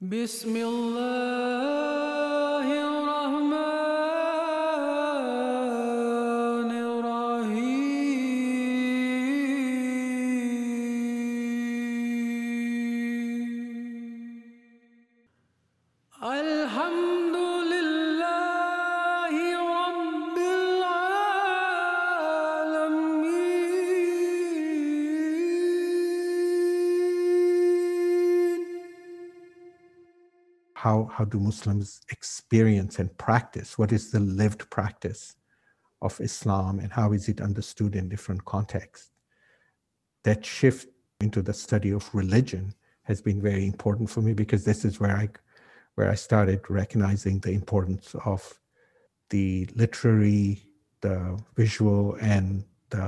Bismillah. How do muslims experience and practice? What is the lived practice of islam and how is it understood in different contexts? That shift into the study of religion has been very important for me because this is where i where i started recognizing the importance of the literary the visual and the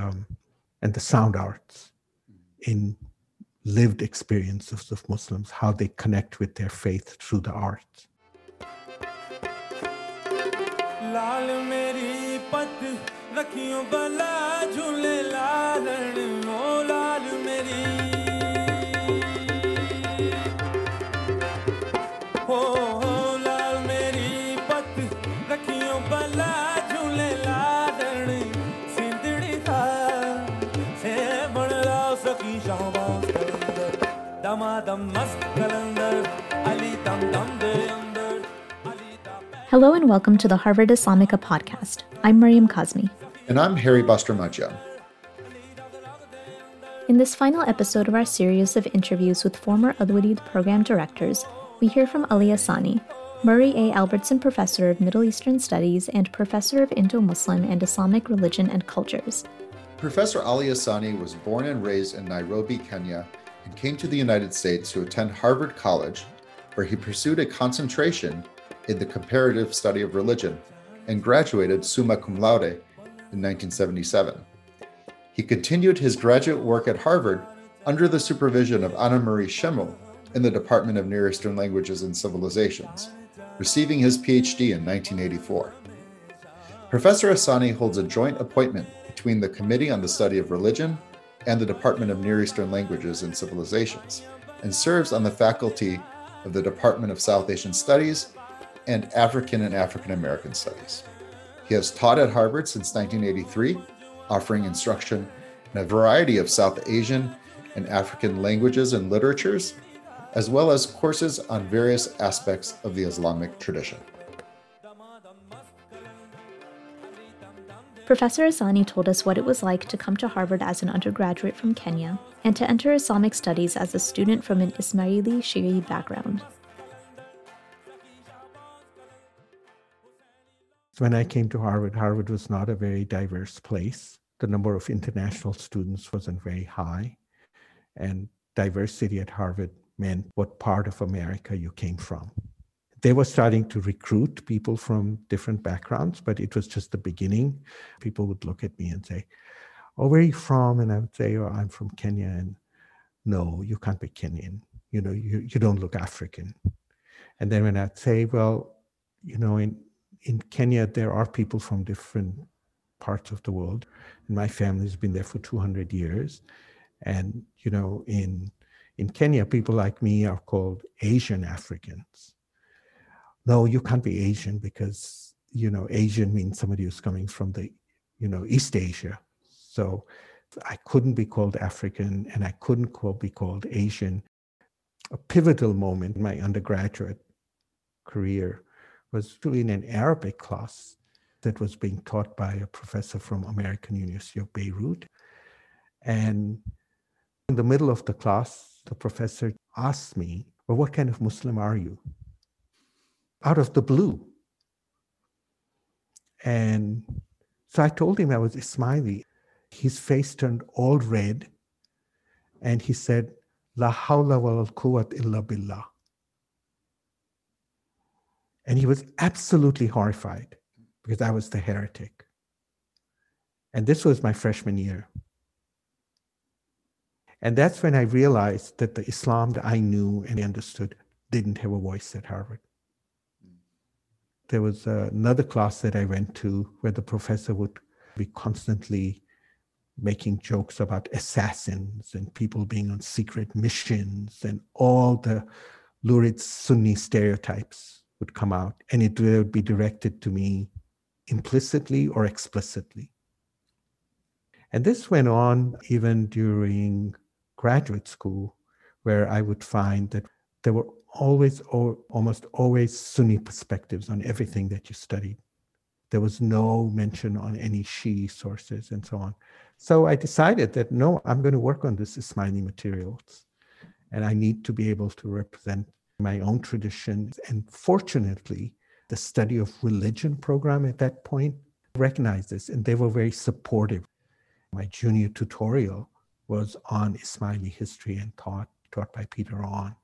and the sound arts in lived experiences of Muslims, how they connect with their faith through the art. Hello and welcome to the Harvard Islamica podcast. I'm Mariam Kazmi. And I'm Harry Bastra In this final episode of our series of interviews with former Alwaleed program directors, we hear from Ali Asani, Murray A. Albertson Professor of Middle Eastern Studies and Professor of Indo Muslim and Islamic Religion and Cultures. Professor Ali Asani was born and raised in Nairobi, Kenya, and came to the United States to attend Harvard College, where he pursued a concentration in the comparative study of religion and graduated summa cum laude in 1977. He continued his graduate work at Harvard under the supervision of Anna Marie Schimmel in the Department of Near Eastern Languages and Civilizations, receiving his PhD in 1984. Professor Asani holds a joint appointment between the Committee on the Study of Religion and the Department of Near Eastern Languages and Civilizations, and serves on the faculty of the Department of South Asian Studies and African and African American Studies. He has taught at Harvard since 1983, offering instruction in a variety of South Asian and African languages and literatures, as well as courses on various aspects of the Islamic tradition. Professor Asani told us what it was like to come to Harvard as an undergraduate from Kenya and to enter Islamic studies as a student from an Ismaili Shi'i background. When I came to Harvard, Harvard was not a very diverse place. The number of international students wasn't very high. And diversity at Harvard meant what part of America you came from. They were starting to recruit people from different backgrounds, but it was just the beginning. People would look at me and say, Oh, where are you from? And I would say, Oh, I'm from Kenya. And no, you can't be Kenyan. You know, you, you don't look African. And then when I'd say, Well, you know, in in Kenya, there are people from different parts of the world. And my family's been there for 200 years. And, you know, in, in Kenya, people like me are called Asian Africans. No, you can't be Asian because, you know, Asian means somebody who's coming from the, you know, East Asia. So I couldn't be called African and I couldn't be called Asian. A pivotal moment in my undergraduate career was in an Arabic class that was being taught by a professor from American University of Beirut. And in the middle of the class, the professor asked me, Well, what kind of Muslim are you? Out of the blue. And so I told him I was Ismaili. His face turned all red and he said, La hawla wa la quwwat illa billah. And he was absolutely horrified because I was the heretic. And this was my freshman year. And that's when I realized that the Islam that I knew and understood didn't have a voice at Harvard. There was uh, another class that I went to where the professor would be constantly making jokes about assassins and people being on secret missions and all the lurid Sunni stereotypes would come out, and it would be directed to me implicitly or explicitly. And this went on even during graduate school, where I would find that there were always, or almost always, Sunni perspectives on everything that you studied. There was no mention on any Shia sources and so on. So I decided that no, I'm going to work on this Ismaili materials. And I need to be able to represent my own tradition. And fortunately, the study of religion program at that point recognized this and they were very supportive. My junior tutorial was on Ismaili history and taught, taught by Peter Awn.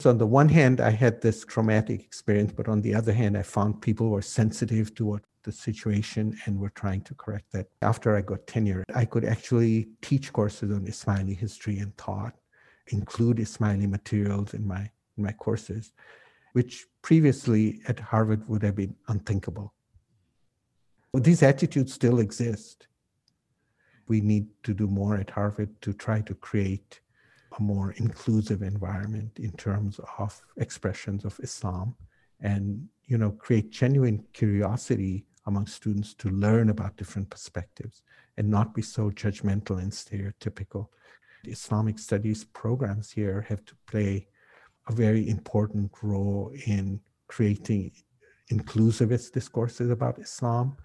So on the one hand, I had this traumatic experience, but on the other hand, I found people were sensitive to what the situation and were trying to correct that. After I got tenure, I could actually teach courses on Ismaili history and thought, include Ismaili materials in my in my courses, which previously at Harvard would have been unthinkable. But these attitudes still exist. We need to do more at Harvard to try to create a more inclusive environment in terms of expressions of Islam and you know create genuine curiosity among students to learn about different perspectives and not be so judgmental and stereotypical. Islamic studies programs here have to play a very important role in creating inclusivist discourses about Islam,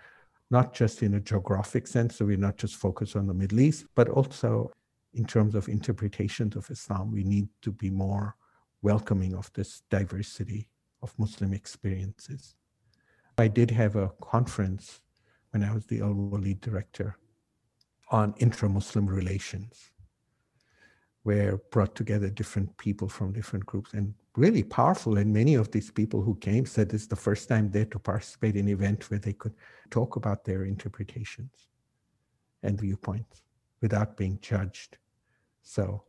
not just in a geographic sense, so we're not just focused on the Middle East, but also in terms of interpretations of Islam, we need to be more welcoming of this diversity of Muslim experiences. I did have a conference when I was the Al Walid director on intra Muslim relations where brought together different people from different groups and really powerful. And many of these people who came said it's the first time they to participate in an event where they could talk about their interpretations and viewpoints without being judged. So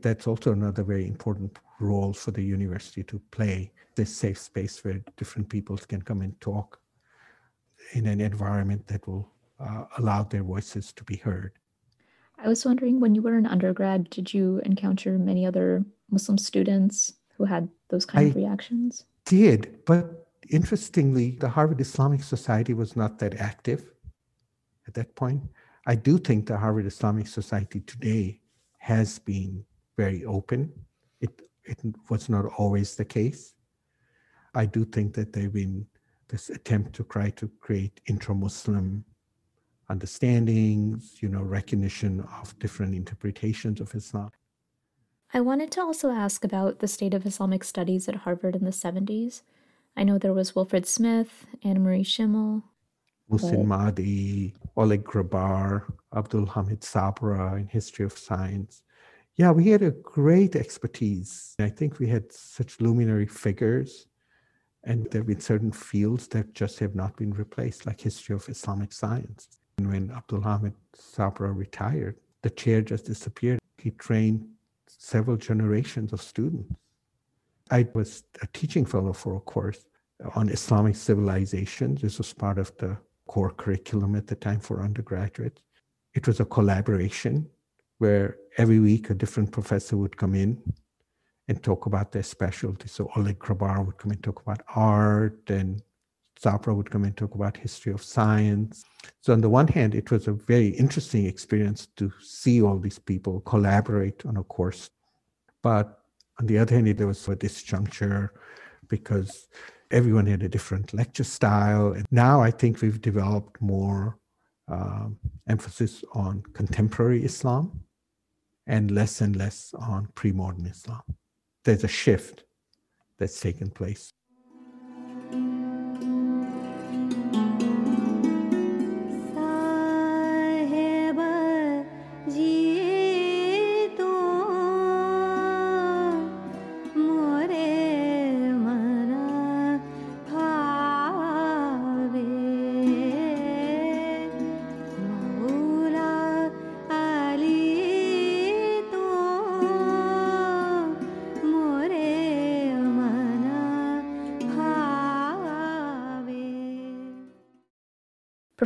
that's also another very important role for the university to play this safe space where different peoples can come and talk in an environment that will uh, allow their voices to be heard. I was wondering when you were an undergrad, did you encounter many other Muslim students who had those kind I of reactions? Did, but interestingly, the Harvard Islamic Society was not that active at that point. I do think the Harvard Islamic Society today has been very open. It, it was not always the case. I do think that there have been this attempt to try to create intra-Muslim understandings, you know, recognition of different interpretations of Islam. I wanted to also ask about the state of Islamic studies at Harvard in the 70s. I know there was Wilfred Smith, Anna Marie Schimmel, Muhsin Mahdi, Oleg Grabar, Abdul Hamid Sabra in history of science. Yeah, we had a great expertise. I think we had such luminary figures, and there have been certain fields that just have not been replaced, like history of Islamic science. And when Abdul Hamid Sabra retired, the chair just disappeared. He trained several generations of students. I was a teaching fellow for a course on Islamic civilization. This was part of the core curriculum at the time for undergraduates. It was a collaboration where every week a different professor would come in and talk about their specialty. So Oleg Grabar would come and talk about art and Sabra would come and talk about history of science. So on the one hand, it was a very interesting experience to see all these people collaborate on a course. But on the other hand, there was a disjuncture because everyone had a different lecture style. And now I think we've developed more um, emphasis on contemporary Islam and less and less on pre-modern Islam. There's a shift that's taken place.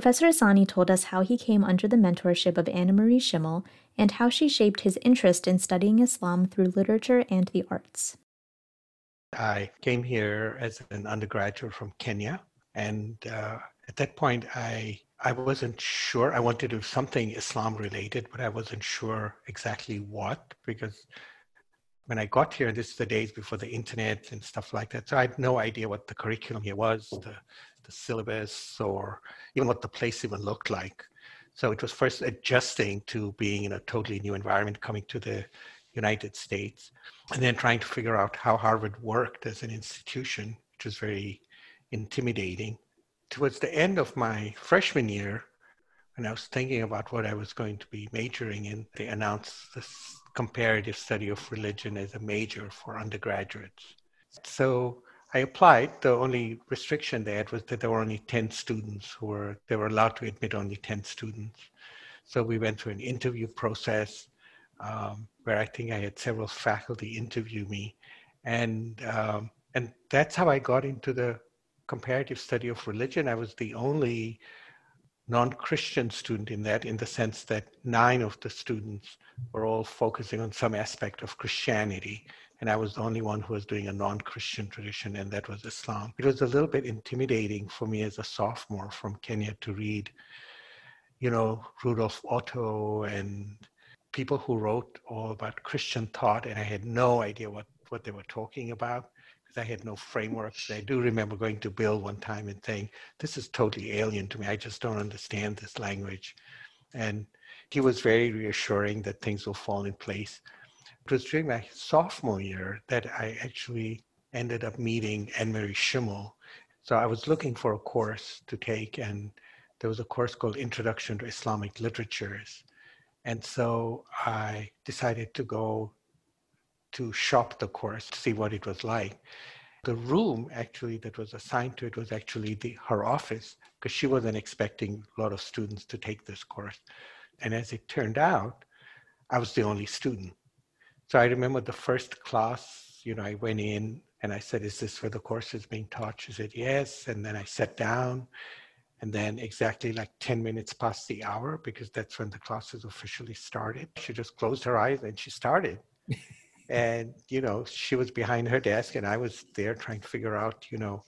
Professor Asani told us how he came under the mentorship of Anna Marie Schimmel and how she shaped his interest in studying Islam through literature and the arts. I came here as an undergraduate from Kenya. And uh, at that point, I I wasn't sure. I wanted to do something Islam related, but I wasn't sure exactly what because when I got here, this is the days before the internet and stuff like that. So I had no idea what the curriculum here was, the, the syllabus, or even what the place even looked like. So it was first adjusting to being in a totally new environment, coming to the United States, and then trying to figure out how Harvard worked as an institution, which was very intimidating towards the end of my freshman year, when I was thinking about what I was going to be majoring in, they announced this comparative study of religion as a major for undergraduates. So I applied. The only restriction they had was that there were only 10 students who were, they were allowed to admit only 10 students. So we went through an interview process um, where I think I had several faculty interview me. And, um, and that's how I got into the comparative study of religion. I was the only non-Christian student in that, in the sense that nine of the students were all focusing on some aspect of Christianity, and I was the only one who was doing a non-Christian tradition, and that was Islam. It was a little bit intimidating for me as a sophomore from Kenya to read, you know, Rudolf Otto and people who wrote all about Christian thought, and I had no idea what, what they were talking about. Because I had no frameworks. I do remember going to Bill one time and saying, This is totally alien to me. I just don't understand this language. And he was very reassuring that things will fall in place. It was during my sophomore year that I actually ended up meeting Annemarie Schimmel. So I was looking for a course to take, and there was a course called Introduction to Islamic Literatures. And so I decided to go to shop the course to see what it was like. The room actually that was assigned to it was actually the, her office because she wasn't expecting a lot of students to take this course. And as it turned out, I was the only student. So I remember the first class, you know, I went in and I said, Is this where the course is being taught? She said, Yes. And then I sat down. And then exactly like 10 minutes past the hour, because that's when the classes officially started, she just closed her eyes and she started. and you know she was behind her desk and i was there trying to figure out you know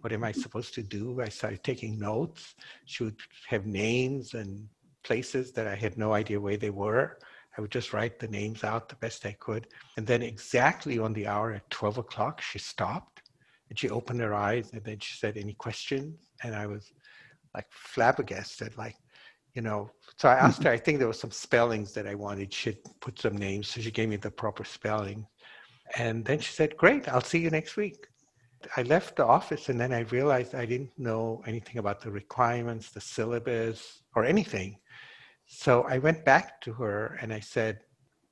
what am i supposed to do i started taking notes she would have names and places that i had no idea where they were i would just write the names out the best i could and then exactly on the hour at 12 o'clock she stopped and she opened her eyes and then she said any questions and i was like flabbergasted like you know, so I asked her, I think there were some spellings that I wanted. She'd put some names. So she gave me the proper spelling. And then she said, Great, I'll see you next week. I left the office and then I realized I didn't know anything about the requirements, the syllabus, or anything. So I went back to her and I said,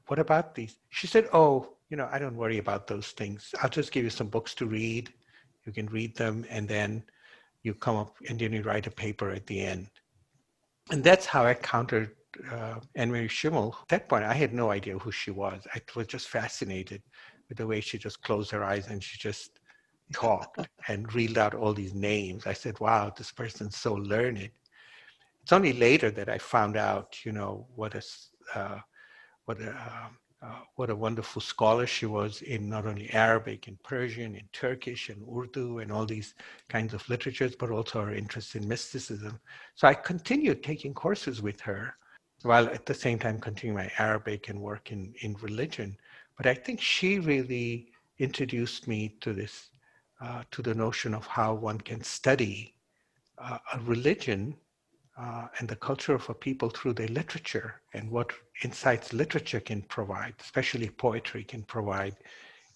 What about these? She said, Oh, you know, I don't worry about those things. I'll just give you some books to read. You can read them and then you come up and then you write a paper at the end and that's how I countered uh, Annemarie Schimmel. At that point, I had no idea who she was. I was just fascinated with the way she just closed her eyes and she just talked and reeled out all these names. I said, wow, this person's so learned. It's only later that I found out, you know, what a, uh, what a, um, uh, what a wonderful scholar she was in not only Arabic and Persian and Turkish and Urdu and all these kinds of literatures, but also her interest in mysticism. So I continued taking courses with her while at the same time continuing my Arabic and work in, in religion. But I think she really introduced me to this, uh, to the notion of how one can study uh, a religion uh, and the culture of a people through their literature and what insights literature can provide, especially poetry can provide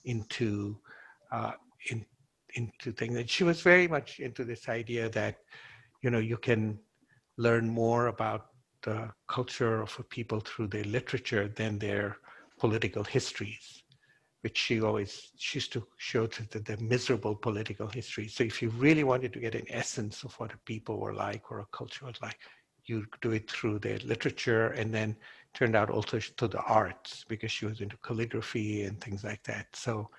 into uh, in, into things. And she was very much into this idea that you know you can learn more about the culture of a people through their literature than their political histories which she always she used to show to the, the, miserable political history. So if you really wanted to get an essence of what a people were like or a culture was like, you do it through their literature and then turned out also to the arts because she was into calligraphy and things like that. So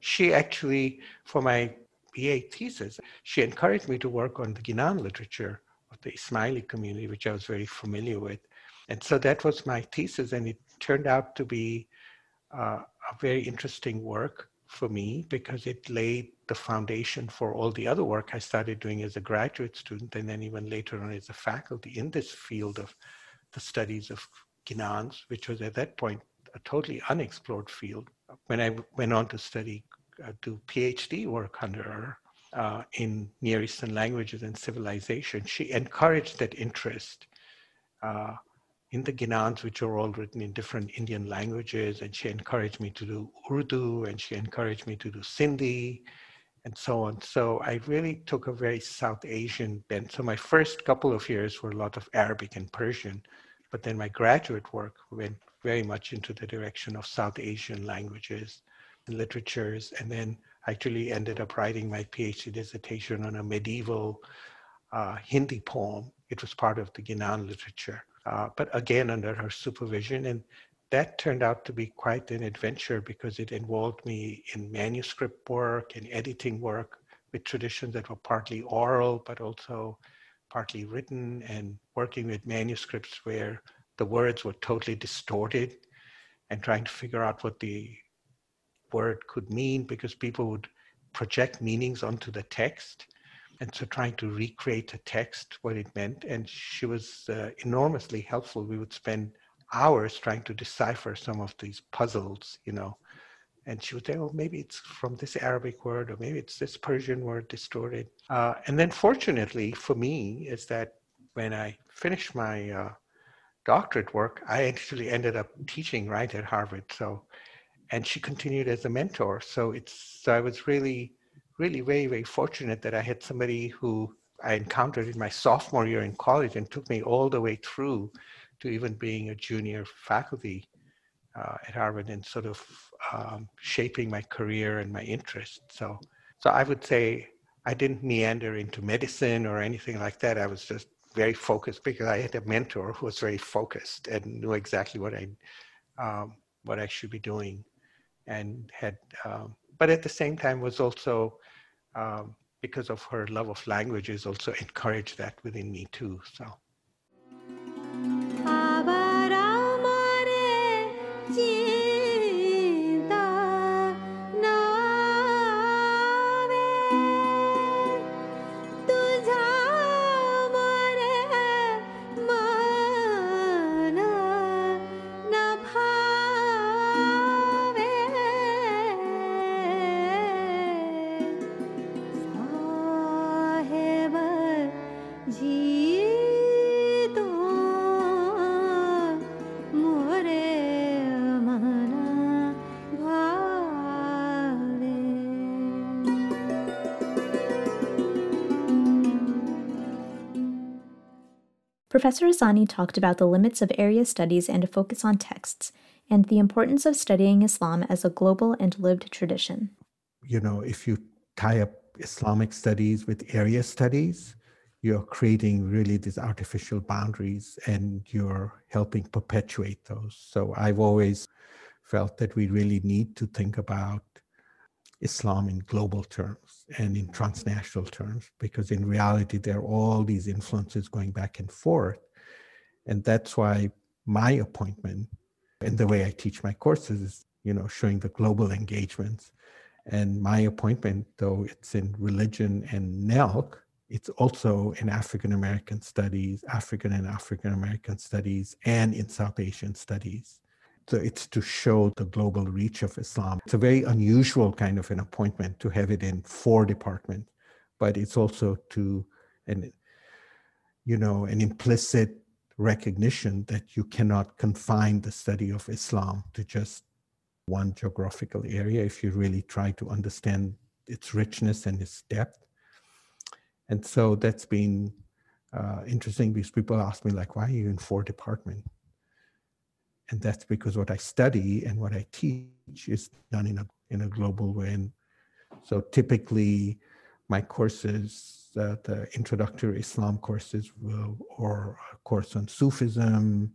she actually, for my BA thesis, she encouraged me to work on the Ginan literature of the Ismaili community, which I was very familiar with. And so that was my thesis, and it turned out to be uh, a very interesting work for me because it laid the foundation for all the other work I started doing as a graduate student and then even later on as a faculty in this field of the studies of Ginans, which was at that point a totally unexplored field. When I went on to study, uh, do PhD work under her uh, in Near Eastern languages and civilization, she encouraged that interest. Uh, in the Ginans, which are all written in different Indian languages. And she encouraged me to do Urdu and she encouraged me to do Sindhi and so on. So I really took a very South Asian bent. So my first couple of years were a lot of Arabic and Persian, but then my graduate work went very much into the direction of South Asian languages and literatures. And then I actually ended up writing my PhD dissertation on a medieval uh, Hindi poem. It was part of the Ginan literature uh, but again under her supervision. And that turned out to be quite an adventure because it involved me in manuscript work and editing work with traditions that were partly oral, but also partly written, and working with manuscripts where the words were totally distorted and trying to figure out what the word could mean because people would project meanings onto the text and so trying to recreate a text what it meant and she was uh, enormously helpful. We would spend hours trying to decipher some of these puzzles you know and she would say oh maybe it's from this arabic word or maybe it's this persian word distorted. Uh, and then fortunately for me is that when i finished my uh, doctorate work i actually ended up teaching right at harvard so and she continued as a mentor. So it's so i was really really very, very fortunate that I had somebody who I encountered in my sophomore year in college and took me all the way through to even being a junior faculty uh, at Harvard and sort of um, shaping my career and my interests. So, so I would say I didn't meander into medicine or anything like that. I was just very focused because I had a mentor who was very focused and knew exactly what I um, what I should be doing, and had. Um, but at the same time, was also um, because of her love of languages, also encouraged that within me too. So. Professor Asani talked about the limits of area studies and a focus on texts, and the importance of studying Islam as a global and lived tradition. You know, if you tie up Islamic studies with area studies, you're creating really these artificial boundaries and you're helping perpetuate those. So I've always felt that we really need to think about Islam in global terms and in transnational terms, because in reality, there are all these influences going back and forth. And that's why my appointment and the way I teach my courses is, you know, showing the global engagements. And my appointment, though it's in religion and NELC, it's also in African American studies, African and African American studies, and in South Asian studies. So it's to show the global reach of Islam. It's a very unusual kind of an appointment to have it in four departments, but it's also to an you know an implicit recognition that you cannot confine the study of Islam to just one geographical area if you really try to understand its richness and its depth. And so that's been uh, interesting because people ask me like, why are you in four departments? And that's because what I study and what I teach is done in a in a global way. And so typically, my courses, uh, the introductory Islam courses, will, or a course on Sufism,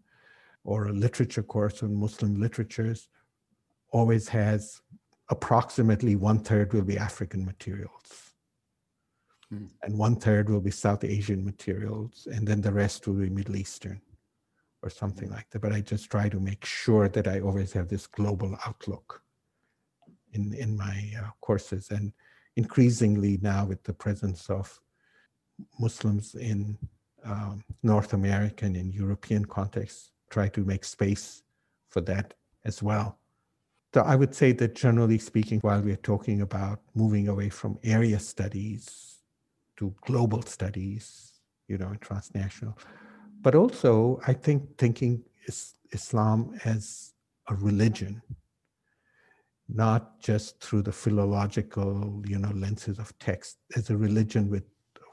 or a literature course on Muslim literatures, always has approximately one third will be African materials. Mm. And one third will be South Asian materials, and then the rest will be Middle Eastern or something like that. But I just try to make sure that I always have this global outlook. in, in my uh, courses. And increasingly now with the presence of Muslims in um, North American and European contexts, try to make space for that as well. So I would say that generally speaking, while we're talking about moving away from area studies to global studies, you know, transnational, but also I think thinking is Islam as a religion, not just through the philological, you know, lenses of text, as a religion with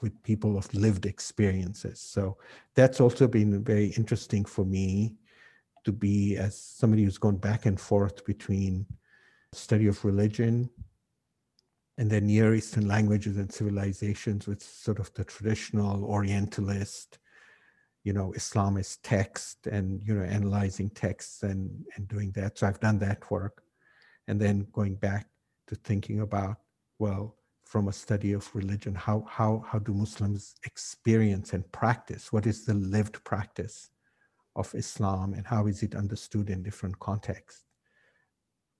with people of lived experiences. So that's also been very interesting for me to be as somebody who's gone back and forth between study of religion and then Near Eastern languages and civilizations with sort of the traditional Orientalist, you know, Islamist text and, you know, analyzing texts and, and doing that. So I've done that work. And then going back to thinking about, well, from a study of religion, how, how, how do Muslims experience and practice? What is the lived practice of Islam and how is it understood in different contexts.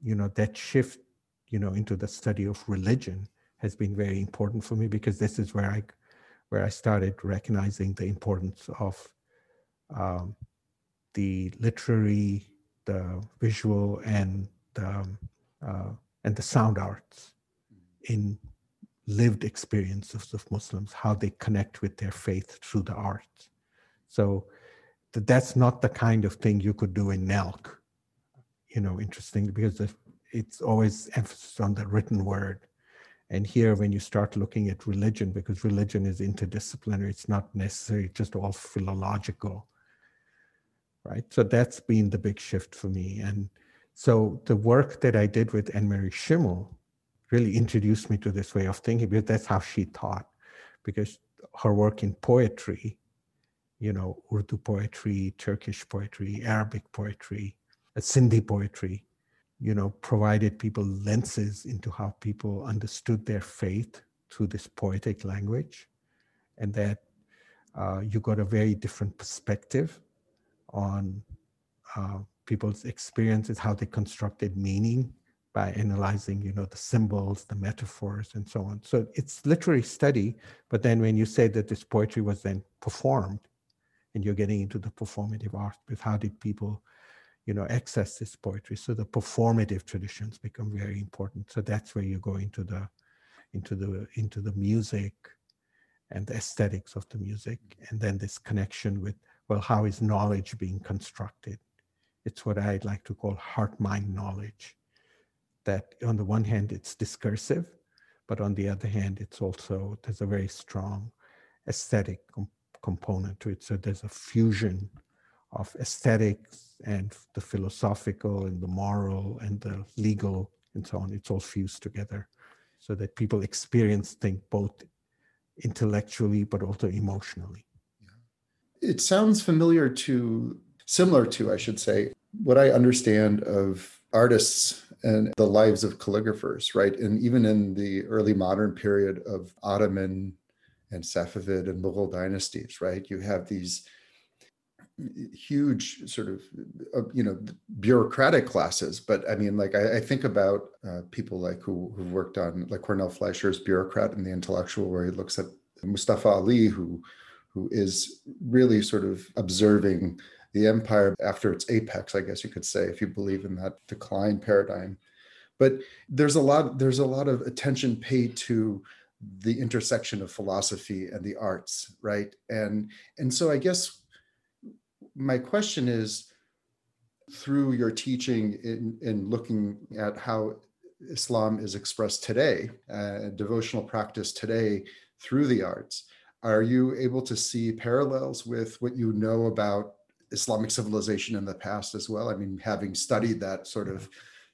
You know, that shift, you know, into the study of religion has been very important for me because this is where I where I started recognizing the importance of um, the literary, the visual, and the, uh, and the sound arts in lived experiences of Muslims, how they connect with their faith through the arts. So that that's not the kind of thing you could do in NELC. You know, interesting because it's always emphasis on the written word. And here, when you start looking at religion, because religion is interdisciplinary, it's not necessarily just all philological, right? So that's been the big shift for me. And so the work that I did with Annemarie Schimmel really introduced me to this way of thinking because that's how she taught. Because her work in poetry you know, Urdu poetry, Turkish poetry, Arabic poetry, uh, Sindhi poetry, you know, provided people lenses into how people understood their faith through this poetic language. And that uh, you got a very different perspective on uh, people's experiences, how they constructed meaning by analyzing, you know, the symbols, the metaphors, and so on. So it's literary study. But then when you say that this poetry was then performed, and you're getting into the performative art with how did people you know access this poetry so the performative traditions become very important so that's where you go into the into the into the music and the aesthetics of the music and then this connection with well how is knowledge being constructed it's what i'd like to call heart mind knowledge that on the one hand it's discursive but on the other hand it's also there's a very strong aesthetic component to it. So there's a fusion of aesthetics and the philosophical and the moral and the legal and so on. It's all fused together so that people experience things both intellectually but also emotionally. It sounds familiar to, similar to, I should say, what I understand of artists and the lives of calligraphers, right? And even in the early modern period of Ottoman and Safavid and Mughal dynasties, right? You have these huge sort of uh, you know bureaucratic classes but i mean like i, I think about uh, people like who who worked on like cornell fleischer's bureaucrat and the intellectual where he looks at mustafa ali who who is really sort of observing the empire after its apex i guess you could say if you believe in that decline paradigm. But there's a lot there's a lot of attention paid to the intersection of philosophy and the arts right? And and so i guess my question is through your teaching in, in looking at how islam is expressed today uh, devotional practice today through the arts are you able to see parallels with what you know about islamic civilization in the past as well i mean having studied that sort of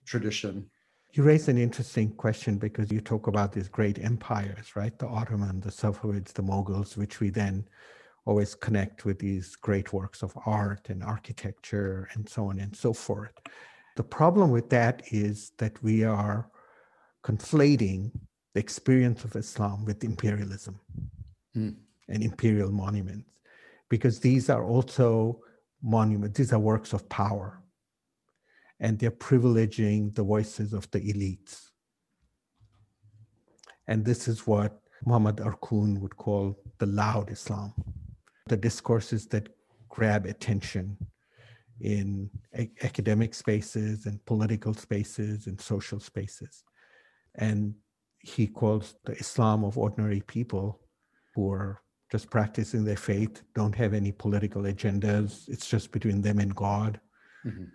tradition you raise an interesting question because you talk about these great empires, right? The Ottoman, the Safavids, the Mughals, which we then always connect with these great works of art and architecture and so on and so forth. The problem with that is that we are conflating the experience of Islam with imperialism mm. and imperial monuments, because these are also monuments, these are works of power and they're privileging the voices of the elites And this is what Muhammad Arkoun would call the loud Islam, the discourses that grab attention in a- academic spaces and political spaces and social spaces. And he calls the Islam of ordinary people who are just practicing their faith, don't have any political agendas, it's just between them and God. Mhm.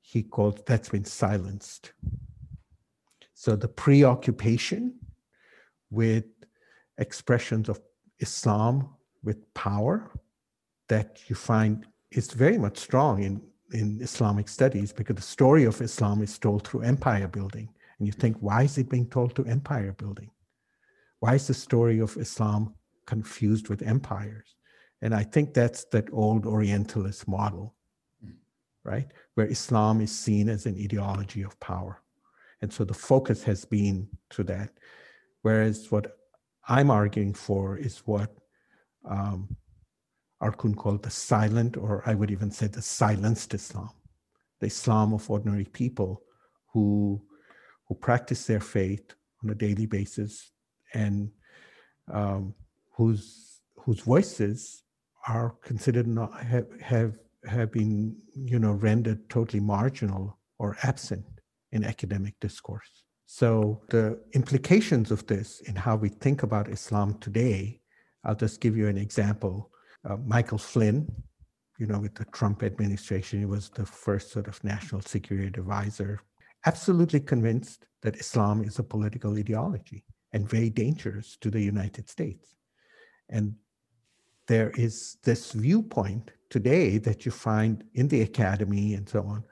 He calls that's been silenced. So the preoccupation with expressions of Islam with power that you find is very much strong in, in Islamic studies because the story of Islam is told through empire building. And you think, why is it being told through empire building? Why is the story of Islam confused with empires? And I think that's that old Orientalist model, right? Where Islam is seen as an ideology of power. And so the focus has been to that. Whereas what I'm arguing for is what um, Arkoun called the silent, or I would even say the silenced Islam, the Islam of ordinary people who who practice their faith on a daily basis and um, whose whose voices are considered not have have have been you know rendered totally marginal or absent in academic discourse. So the implications of this in how we think about Islam today, I'll just give you an example. Uh, Michael Flynn, you know, with the Trump administration, he was the first sort of national security advisor, absolutely convinced that Islam is a political ideology and very dangerous to the United States. And there is this viewpoint today that you find in the academy and so on,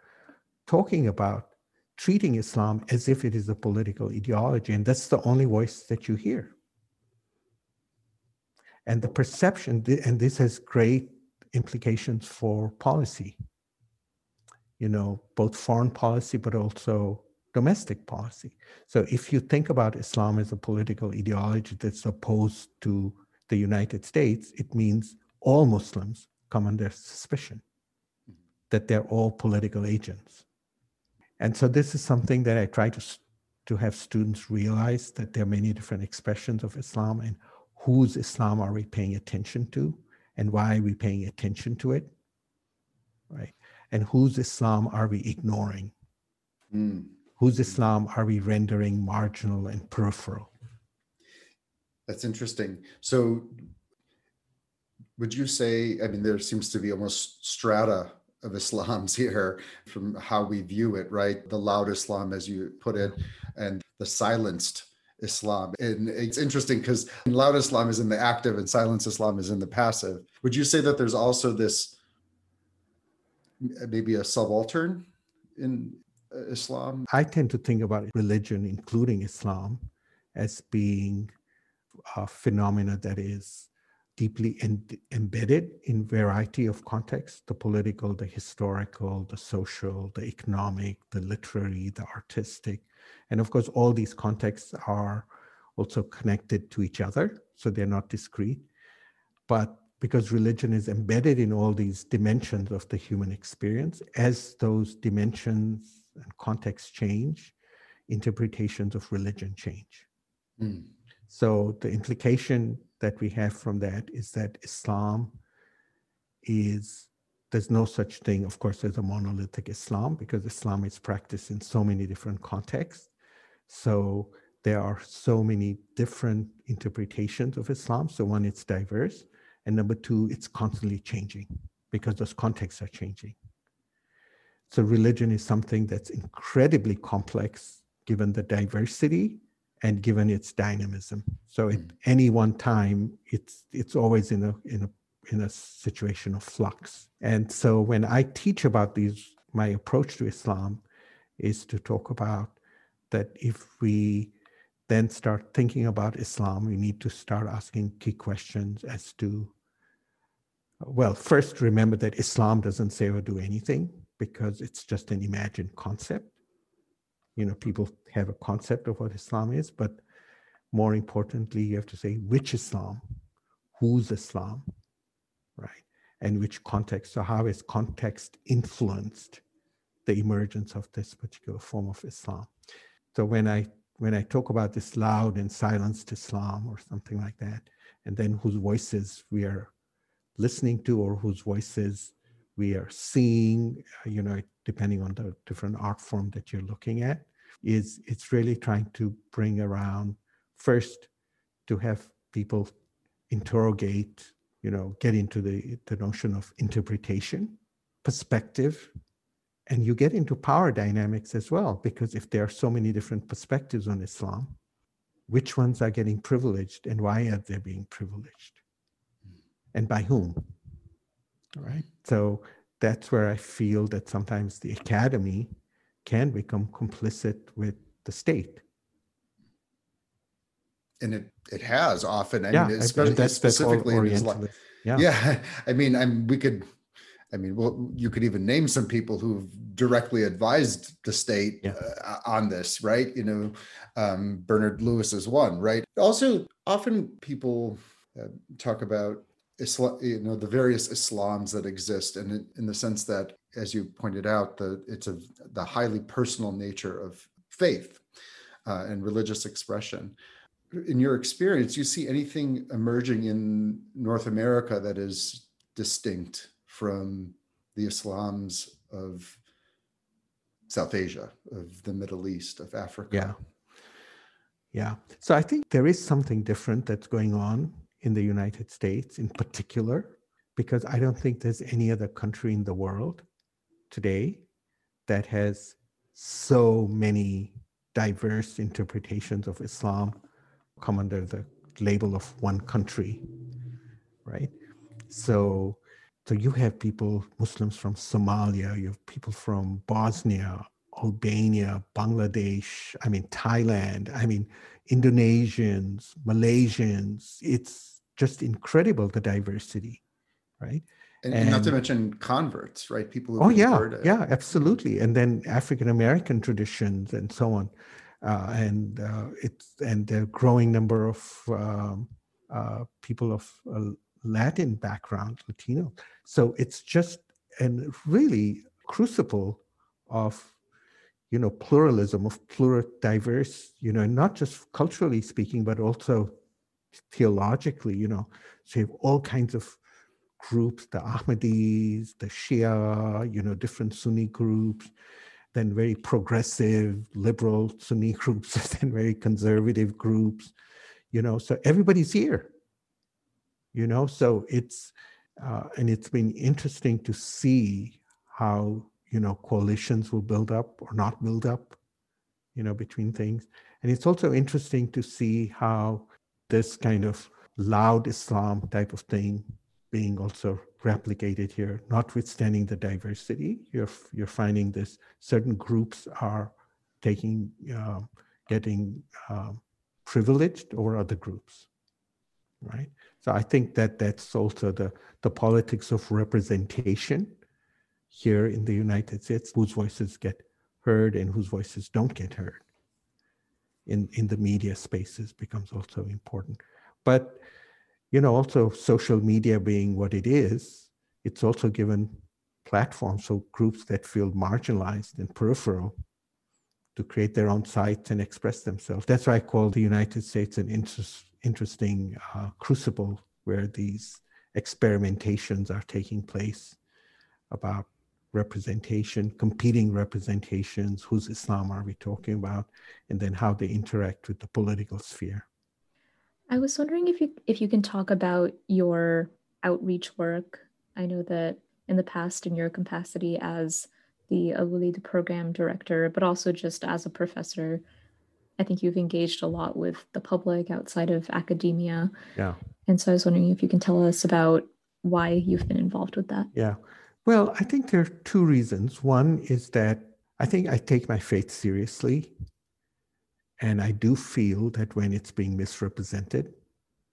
talking about treating Islam as if it is a political ideology. And that's the only voice that you hear. And the perception, and this has great implications for policy, you know, both foreign policy, but also domestic policy. So if you think about Islam as a political ideology that's opposed to the United States, it means all Muslims come under suspicion that they're all political agents. And so this is something that I try to, to have students realize that there are many different expressions of Islam and whose Islam are we paying attention to and why are we paying attention to it, right? And whose Islam are we ignoring? Mm. Whose Islam are we rendering marginal and peripheral? That's interesting. So, would you say, I mean, there seems to be almost strata of Islams here from how we view it, right? The loud Islam, as you put it, and the silenced Islam. And it's interesting because loud Islam is in the active and silence Islam is in the passive. Would you say that there's also this maybe a subaltern in Islam? I tend to think about religion, including Islam, as being a phenomena that is deeply embedded in variety of contexts the political the historical the social the economic the literary the artistic and of course all these contexts are also connected to each other so they're not discrete but because religion is embedded in all these dimensions of the human experience as those dimensions and contexts change interpretations of religion change Mm. so the implication that we have from that is that Islam is there's no such thing, of course, as a monolithic Islam because Islam is practiced in so many different contexts. So there are so many different interpretations of Islam. So one, it's diverse, and number two, it's constantly changing because those contexts are changing. So religion is something that's incredibly complex given the diversity and given its dynamism. So at mm. any one time, it's it's always in a in a in a situation of flux. And so when I teach about these, my approach to Islam is to talk about that if we then start thinking about Islam, we need to start asking key questions as to, well, first remember that Islam doesn't say or do anything because it's just an imagined concept. You know, people have a concept of what Islam is, but more importantly, you have to say which Islam, whose Islam, right? And which context. So, how has context influenced the emergence of this particular form of Islam? So, when I when I talk about this loud and silenced Islam or something like that, and then whose voices we are listening to or whose voices we are seeing, uh, you know, depending on the different art form that you're looking at, is it's really trying to bring around first to have people interrogate, you know, get into the, the notion of interpretation, perspective, and you get into power dynamics as well, because if there are so many different perspectives on Islam, which ones are getting privileged and why are they being privileged? Hmm. And by whom? All right. So that's where I feel that sometimes the academy can become complicit with the state. And it, it has often. I yeah, mean, especially that's, specifically that's in Islam. Yeah. yeah. I mean, I'm, we could, I mean, well, you could even name some people who've directly advised the state Yeah. uh, on this, right? You know, um, Bernard Lewis is one, right? Also, often people uh, talk about Islam, you know, the various Islams that exist, and in, in the sense that, as you pointed out, the it's a the highly personal nature of faith uh, and religious expression. In your experience, you see anything emerging in North America that is distinct from the Islams of South Asia, of the Middle East, of Africa? Yeah. Yeah. So I think there is something different that's going on in the United States in particular, because I don't think there's any other country in the world today that has so many diverse interpretations of Islam come under the label of one country, right? So, so you have people, Muslims from Somalia, you have people from Bosnia, Albania, Bangladesh, I mean, Thailand, I mean, Indonesians, Malaysians. It's just incredible the diversity, right? And, and not to mention converts, right? People who Oh yeah, yeah, absolutely. And then African American traditions and so on, uh, and uh, it's and the growing number of um, uh, people of uh, Latin background, Latino. So it's just and really crucible of you know pluralism of plural diverse you know not just culturally speaking but also theologically you know so you have all kinds of groups the ahmadis the shia you know different sunni groups then very progressive liberal sunni groups then very conservative groups you know so everybody's here you know so it's uh, and it's been interesting to see how you know coalitions will build up or not build up you know between things. And it's also interesting to see how this kind of loud islam type of thing being also replicated here notwithstanding the diversity you're you're finding this certain groups are taking um, getting um, privileged over other groups right? So i think that that's also the the politics of representation here in the United States, whose voices get heard and whose voices don't get heard in, in the media spaces becomes also important. But, you know, also social media being what it is, it's also given platforms so groups that feel marginalized and peripheral to create their own sites and express themselves. That's why I call the United States an interest, interesting uh, crucible where these experimentations are taking place about representation, competing representations, whose Islam are we talking about, and then how they interact with the political sphere. I was wondering if you if you can talk about your outreach work. I know that in the past, in your capacity as the Alwaleed program director, but also just as a professor, I think you've engaged a lot with the public outside of academia. Yeah. And so I was wondering if you can tell us about why you've been involved with that. Yeah. Well, I think there are two reasons. One is that I think I take my faith seriously. And I do feel that when it's being misrepresented,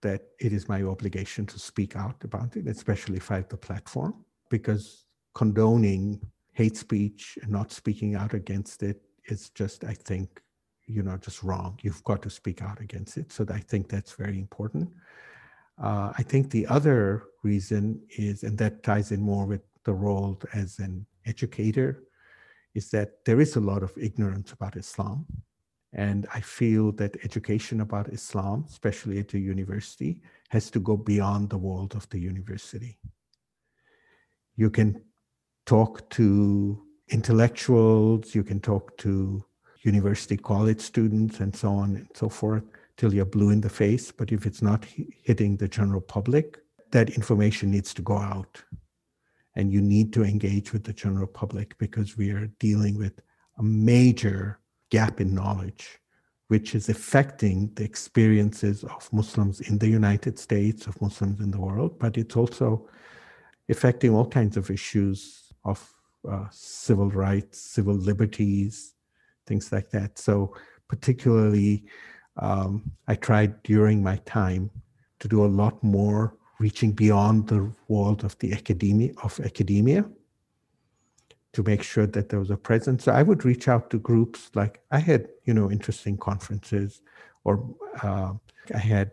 that it is my obligation to speak out about it, especially if I have the platform, because condoning hate speech and not speaking out against it is just, I think, you know, just wrong. You've got to speak out against it. So I think that's very important. Uh, I think the other reason is, and that ties in more with the role as an educator, is that there is a lot of ignorance about Islam. And I feel that education about Islam, especially at the university, has to go beyond the world of the university. You can talk to intellectuals, you can talk to university college students, and so on and so forth, till you're blue in the face. But if it's not hitting the general public, that information needs to go out. And you need to engage with the general public because we are dealing with a major gap in knowledge, which is affecting the experiences of Muslims in the United States, of Muslims in the world, but it's also affecting all kinds of issues of uh, civil rights, civil liberties, things like that. So, particularly, um, I tried during my time to do a lot more reaching beyond the world of the academia of academia to make sure that there was a presence. So I would reach out to groups like I had, you know, interesting conferences, or uh, I had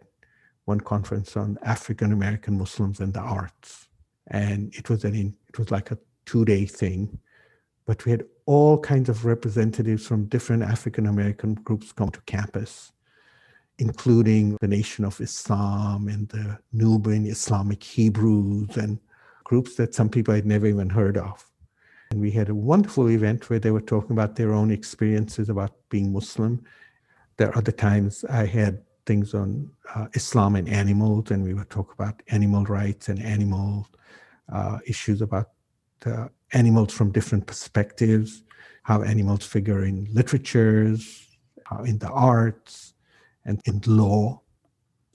one conference on African American Muslims and the arts, and it was an it was like a two day thing, but we had all kinds of representatives from different African American groups come to campus, including the Nation of Islam and the Nubian Islamic Hebrews and groups that some people had never even heard of and we had a wonderful event where they were talking about their own experiences about being Muslim. There are other times I had things on uh, Islam and animals, and we would talk about animal rights and animal uh, issues about uh, animals from different perspectives, how animals figure in literatures, in the arts, and in law.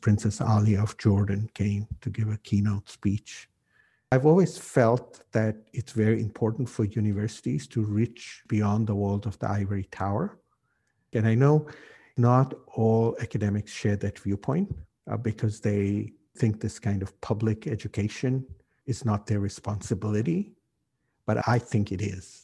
Princess Alia of Jordan came to give a keynote speech I've always felt that it's very important for universities to reach beyond the world of the ivory tower. And I know not all academics share that viewpoint uh, because they think this kind of public education is not their responsibility. But I think it is.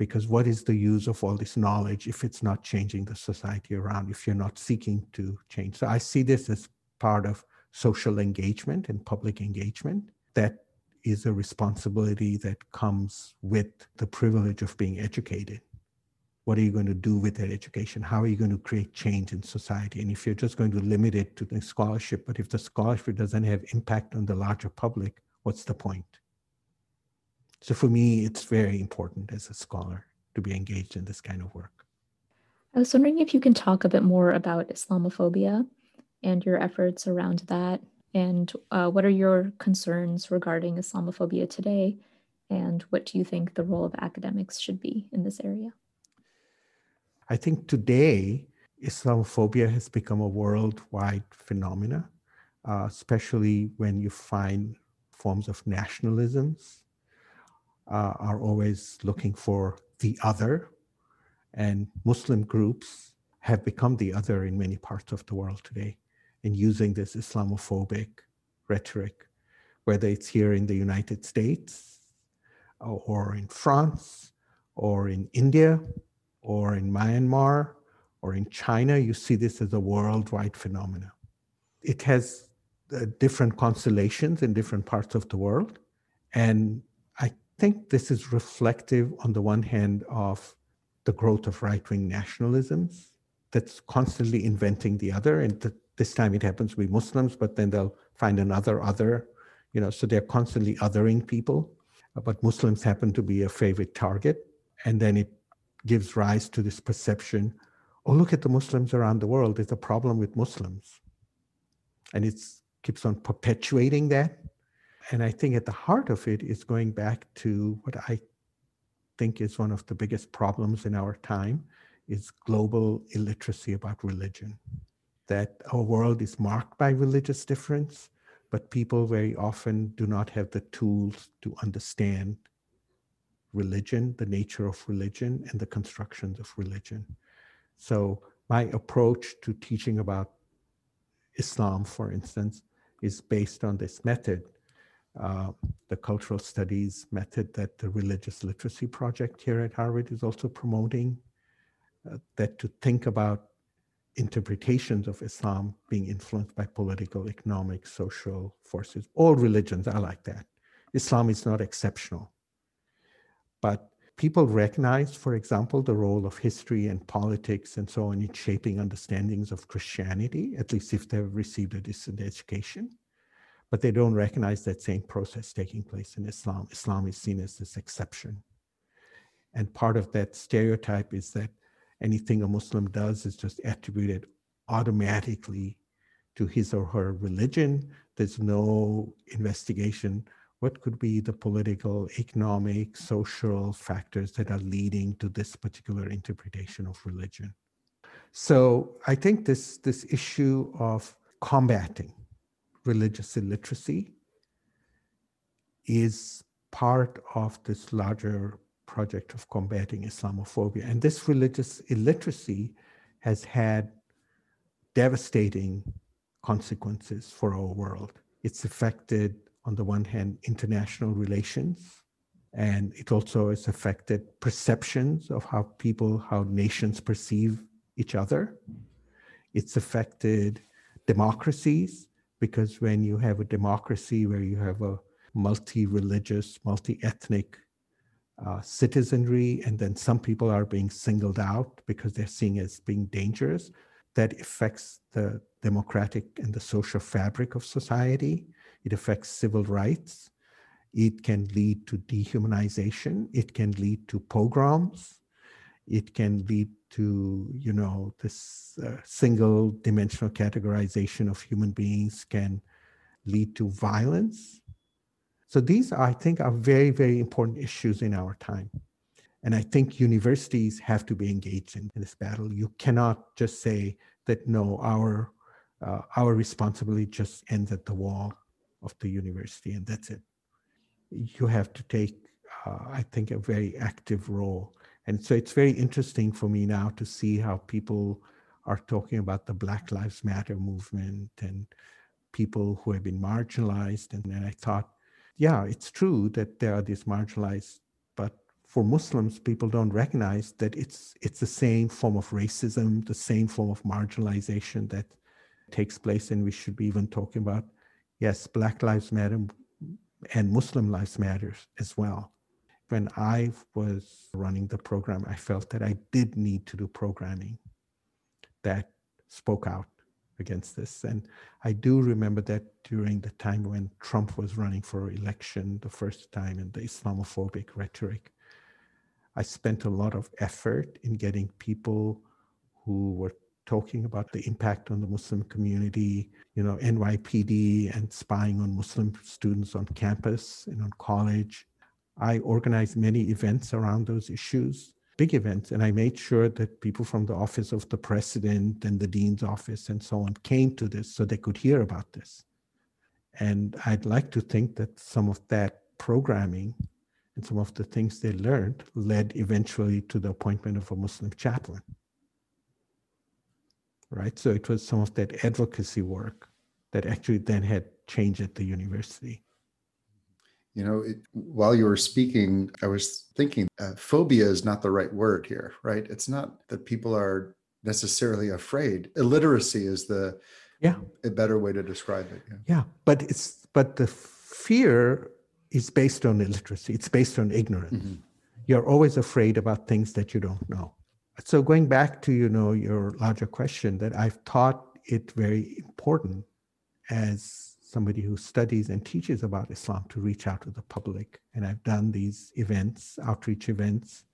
Because what is the use of all this knowledge if it's not changing the society around, if you're not seeking to change? So I see this as part of social engagement and public engagement that is a responsibility that comes with the privilege of being educated. What are you going to do with that education? How are you going to create change in society? And if you're just going to limit it to the scholarship, but if the scholarship doesn't have impact on the larger public, what's the point? So for me, it's very important as a scholar to be engaged in this kind of work. I was wondering if you can talk a bit more about Islamophobia and your efforts around that and uh, what are your concerns regarding Islamophobia today? And what do you think the role of academics should be in this area? I think today, Islamophobia has become a worldwide phenomenon, uh, especially when you find forms of nationalisms uh, are always looking for the other. And Muslim groups have become the other in many parts of the world today in using this Islamophobic rhetoric, whether it's here in the United States or in France or in India or in Myanmar or in China, you see this as a worldwide phenomenon. It has uh, different constellations in different parts of the world. And think this is reflective, on the one hand, of the growth of right wing nationalisms that's constantly inventing the other. And the this time it happens to be Muslims, but then they'll find another other, you know, so they're constantly othering people. But Muslims happen to be a favorite target. And then it gives rise to this perception oh, look at the Muslims around the world. There's a problem with Muslims. And it keeps on perpetuating that. And I think at the heart of it is going back to what I think is one of the biggest problems in our time is global illiteracy about religion that our world is marked by religious difference, but people very often do not have the tools to understand religion, the nature of religion, and the constructions of religion. So, my approach to teaching about Islam, for instance, is based on this method, uh, the cultural studies method that the Religious Literacy Project here at Harvard is also promoting, uh, that to think about interpretations of Islam being influenced by political, economic, social forces. All religions are like that. Islam is not exceptional. But people recognize, for example, the role of history and politics and so on in shaping understandings of Christianity, at least if they've received a decent education. But they don't recognize that same process taking place in Islam. Islam is seen as this exception. And part of that stereotype is that anything a Muslim does is just attributed automatically to his or her religion. There's no investigation what could be the political, economic, social factors that are leading to this particular interpretation of religion. So I think this, this issue of combating religious illiteracy is part of this larger project of combating Islamophobia. And this religious illiteracy has had devastating consequences for our world. It's affected on the one hand, international relations, and it also has affected perceptions of how people, how nations perceive each other. It's affected democracies because when you have a democracy where you have a multi religious, multi ethnic uh, citizenry, and then some people are being singled out because they're seen as being dangerous, that affects the democratic and the social fabric of society. It affects civil rights. It can lead to dehumanization. It can lead to pogroms. It can lead to, you know, this uh, single dimensional categorization of human beings can lead to violence. So these, I think, are very, very important issues in our time. And I think universities have to be engaged in, in this battle. You cannot just say that no, our uh, our responsibility just ends at the wall of the university, and that's it. You have to take, uh, I think, a very active role. And so it's very interesting for me now to see how people are talking about the Black Lives Matter movement and people who have been marginalized. And then I thought, yeah, it's true that there are these marginalized, but for Muslims, people don't recognize that it's it's the same form of racism, the same form of marginalization that takes place, and we should be even talking about yes, Black Lives Matter and Muslim Lives Matters as well. When I was running the program, I felt that I did need to do programming that spoke out against this. And I do remember that during the time when Trump was running for election the first time in the Islamophobic rhetoric, I spent a lot of effort in getting people who were talking about the impact on the Muslim community, you know, NYPD and spying on Muslim students on campus and on college. I organized many events around those issues, big events, and I made sure that people from the office of the president and the dean's office and so on came to this so they could hear about this. And I'd like to think that some of that programming and some of the things they learned led eventually to the appointment of a Muslim chaplain right? So it was some of that advocacy work that actually then had changed at the university. You know, it, while you were speaking, I was thinking uh, phobia is not the right word here, right? It's not that people are necessarily afraid. Illiteracy is the yeah a better way to describe it. Yeah, yeah but it's but the fear is based on illiteracy. It's based on ignorance. Mm-hmm. You're always afraid about things that you don't know so going back to you know your larger question that i've thought it very important as somebody who studies and teaches about islam to reach out to the public. And i've done these events outreach events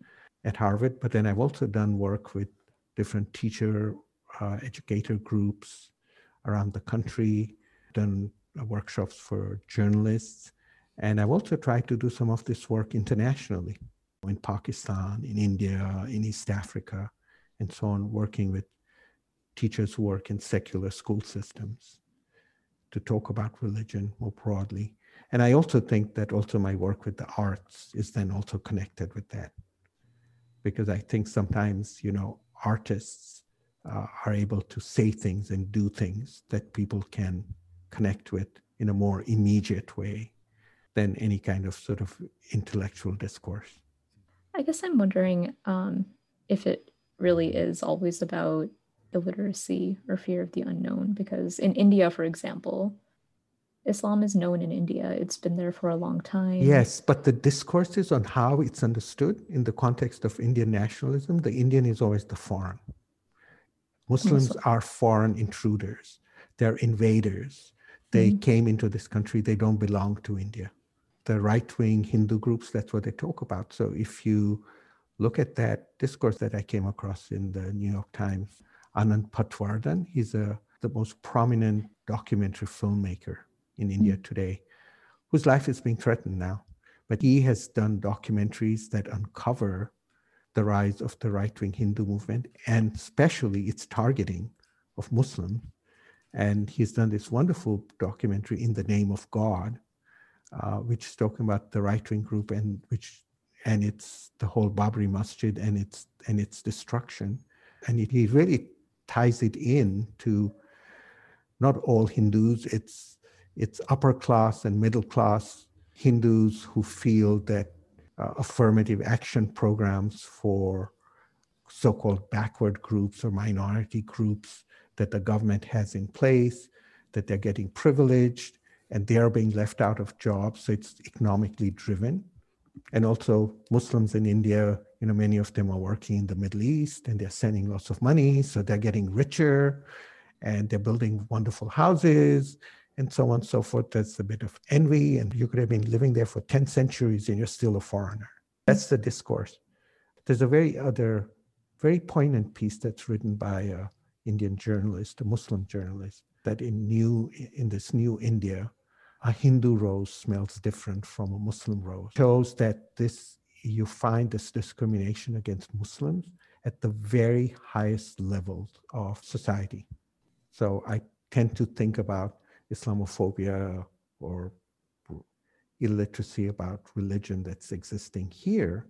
at harvard but then i've also done work with different teacher uh, educator groups around the country done workshops for journalists. And i've also tried to do some of this work internationally in Pakistan, in India, in East Africa, and so on, working with teachers who work in secular school systems to talk about religion more broadly. And I also think that also my work with the arts is then also connected with that. Because I think sometimes, you know, artists uh, are able to say things and do things that people can connect with in a more immediate way than any kind of sort of intellectual discourse. I guess I'm wondering um, if it really is always about illiteracy or fear of the unknown, because in India, for example, Islam is known in India. It's been there for a long time. Yes, but the discourses on how it's understood in the context of Indian nationalism, the Indian is always the foreign. Muslims Muslim. are foreign intruders. They're invaders. They Mhm. came into this country. They don't belong to India. The right wing Hindu groups, that's what they talk about. So if you look at that discourse that I came across in the New York Times, Anand Patwardhan, he's a, the most prominent documentary filmmaker in India today, whose life is being threatened now. But he has done documentaries that uncover the rise of the right wing Hindu movement and especially its targeting of Muslims. And he's done this wonderful documentary, In the Name of God, uh, which is talking about the right wing group and which and it's the whole Babri Masjid and its and its destruction. And he really ties it in to not all Hindus, it's it's upper class and middle class Hindus who feel that uh, affirmative action programs for so-called backward groups or minority groups that the government has in place, that they're getting privileged and they are being left out of jobs. So it's economically driven. And also Muslims in India, you know, many of them are working in the Middle East and they're sending lots of money. So they're getting richer and they're building wonderful houses and so on and so forth. that's a bit of envy, and you could have been living there for 10 centuries and you're still a foreigner. That's the discourse. There's a very other, very poignant piece that's written by a Indian journalist, a Muslim journalist, that in new in this new India, a Hindu rose smells different from a Muslim rose. Shows that this you find this discrimination against Muslims at the very highest levels of society. So I tend to think about Islamophobia or illiteracy about religion that's existing here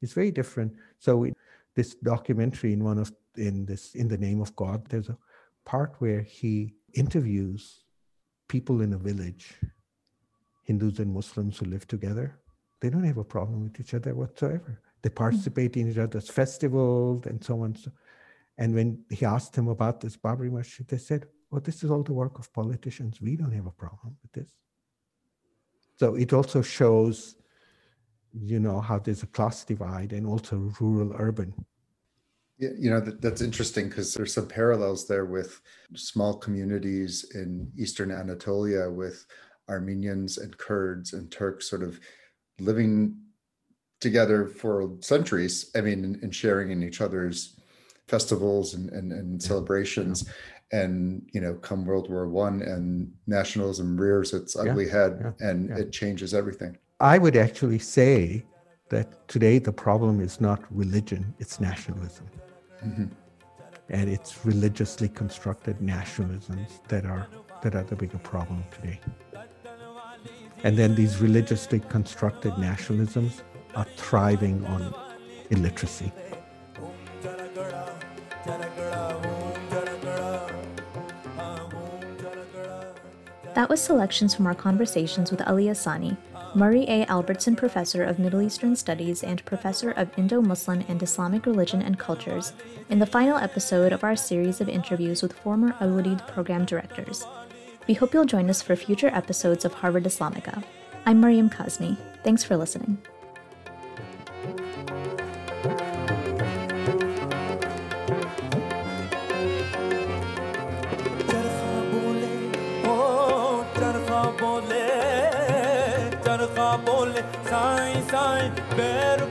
is very different. So it, this documentary in one of in this in the name of God, there's a part where he interviews people in a village, Hindus and Muslims who live together. They don't have a problem with each other whatsoever. They hmm. participate in each other's festivals and so on. And when he asked them about this Babri Masjid, they said, well, this is all the work of politicians. We don't have a problem with this. So it also shows, you know, how there's a class divide and also rural urban. Yeah, you know that, that's interesting because there's some parallels there with small communities in eastern Anatolia with Armenians and Kurds and Turks sort of living together for centuries. I mean, and, and sharing in each other's festivals and, and, and celebrations. And you know, come World War One, and nationalism rears its ugly head, yeah, and yeah. it changes everything. I would actually say that today the problem is not religion, it's nationalism. Mm-hmm. And it's religiously constructed nationalisms that are that are the bigger problem today. And then these religiously constructed nationalisms are thriving on illiteracy. That was selections from our conversations with Ali Asani, Murray A. Albertson Professor of Middle Eastern Studies and Professor of Indo Muslim and Islamic Religion and Cultures, in the final episode of our series of interviews with former Al program directors. We hope you'll join us for future episodes of Harvard Islamica. I'm Mariam Kazmi. Thanks for listening. चरखा बोले ओ चरखा बोले चरखा बोले साईं साईं बैर बोले तू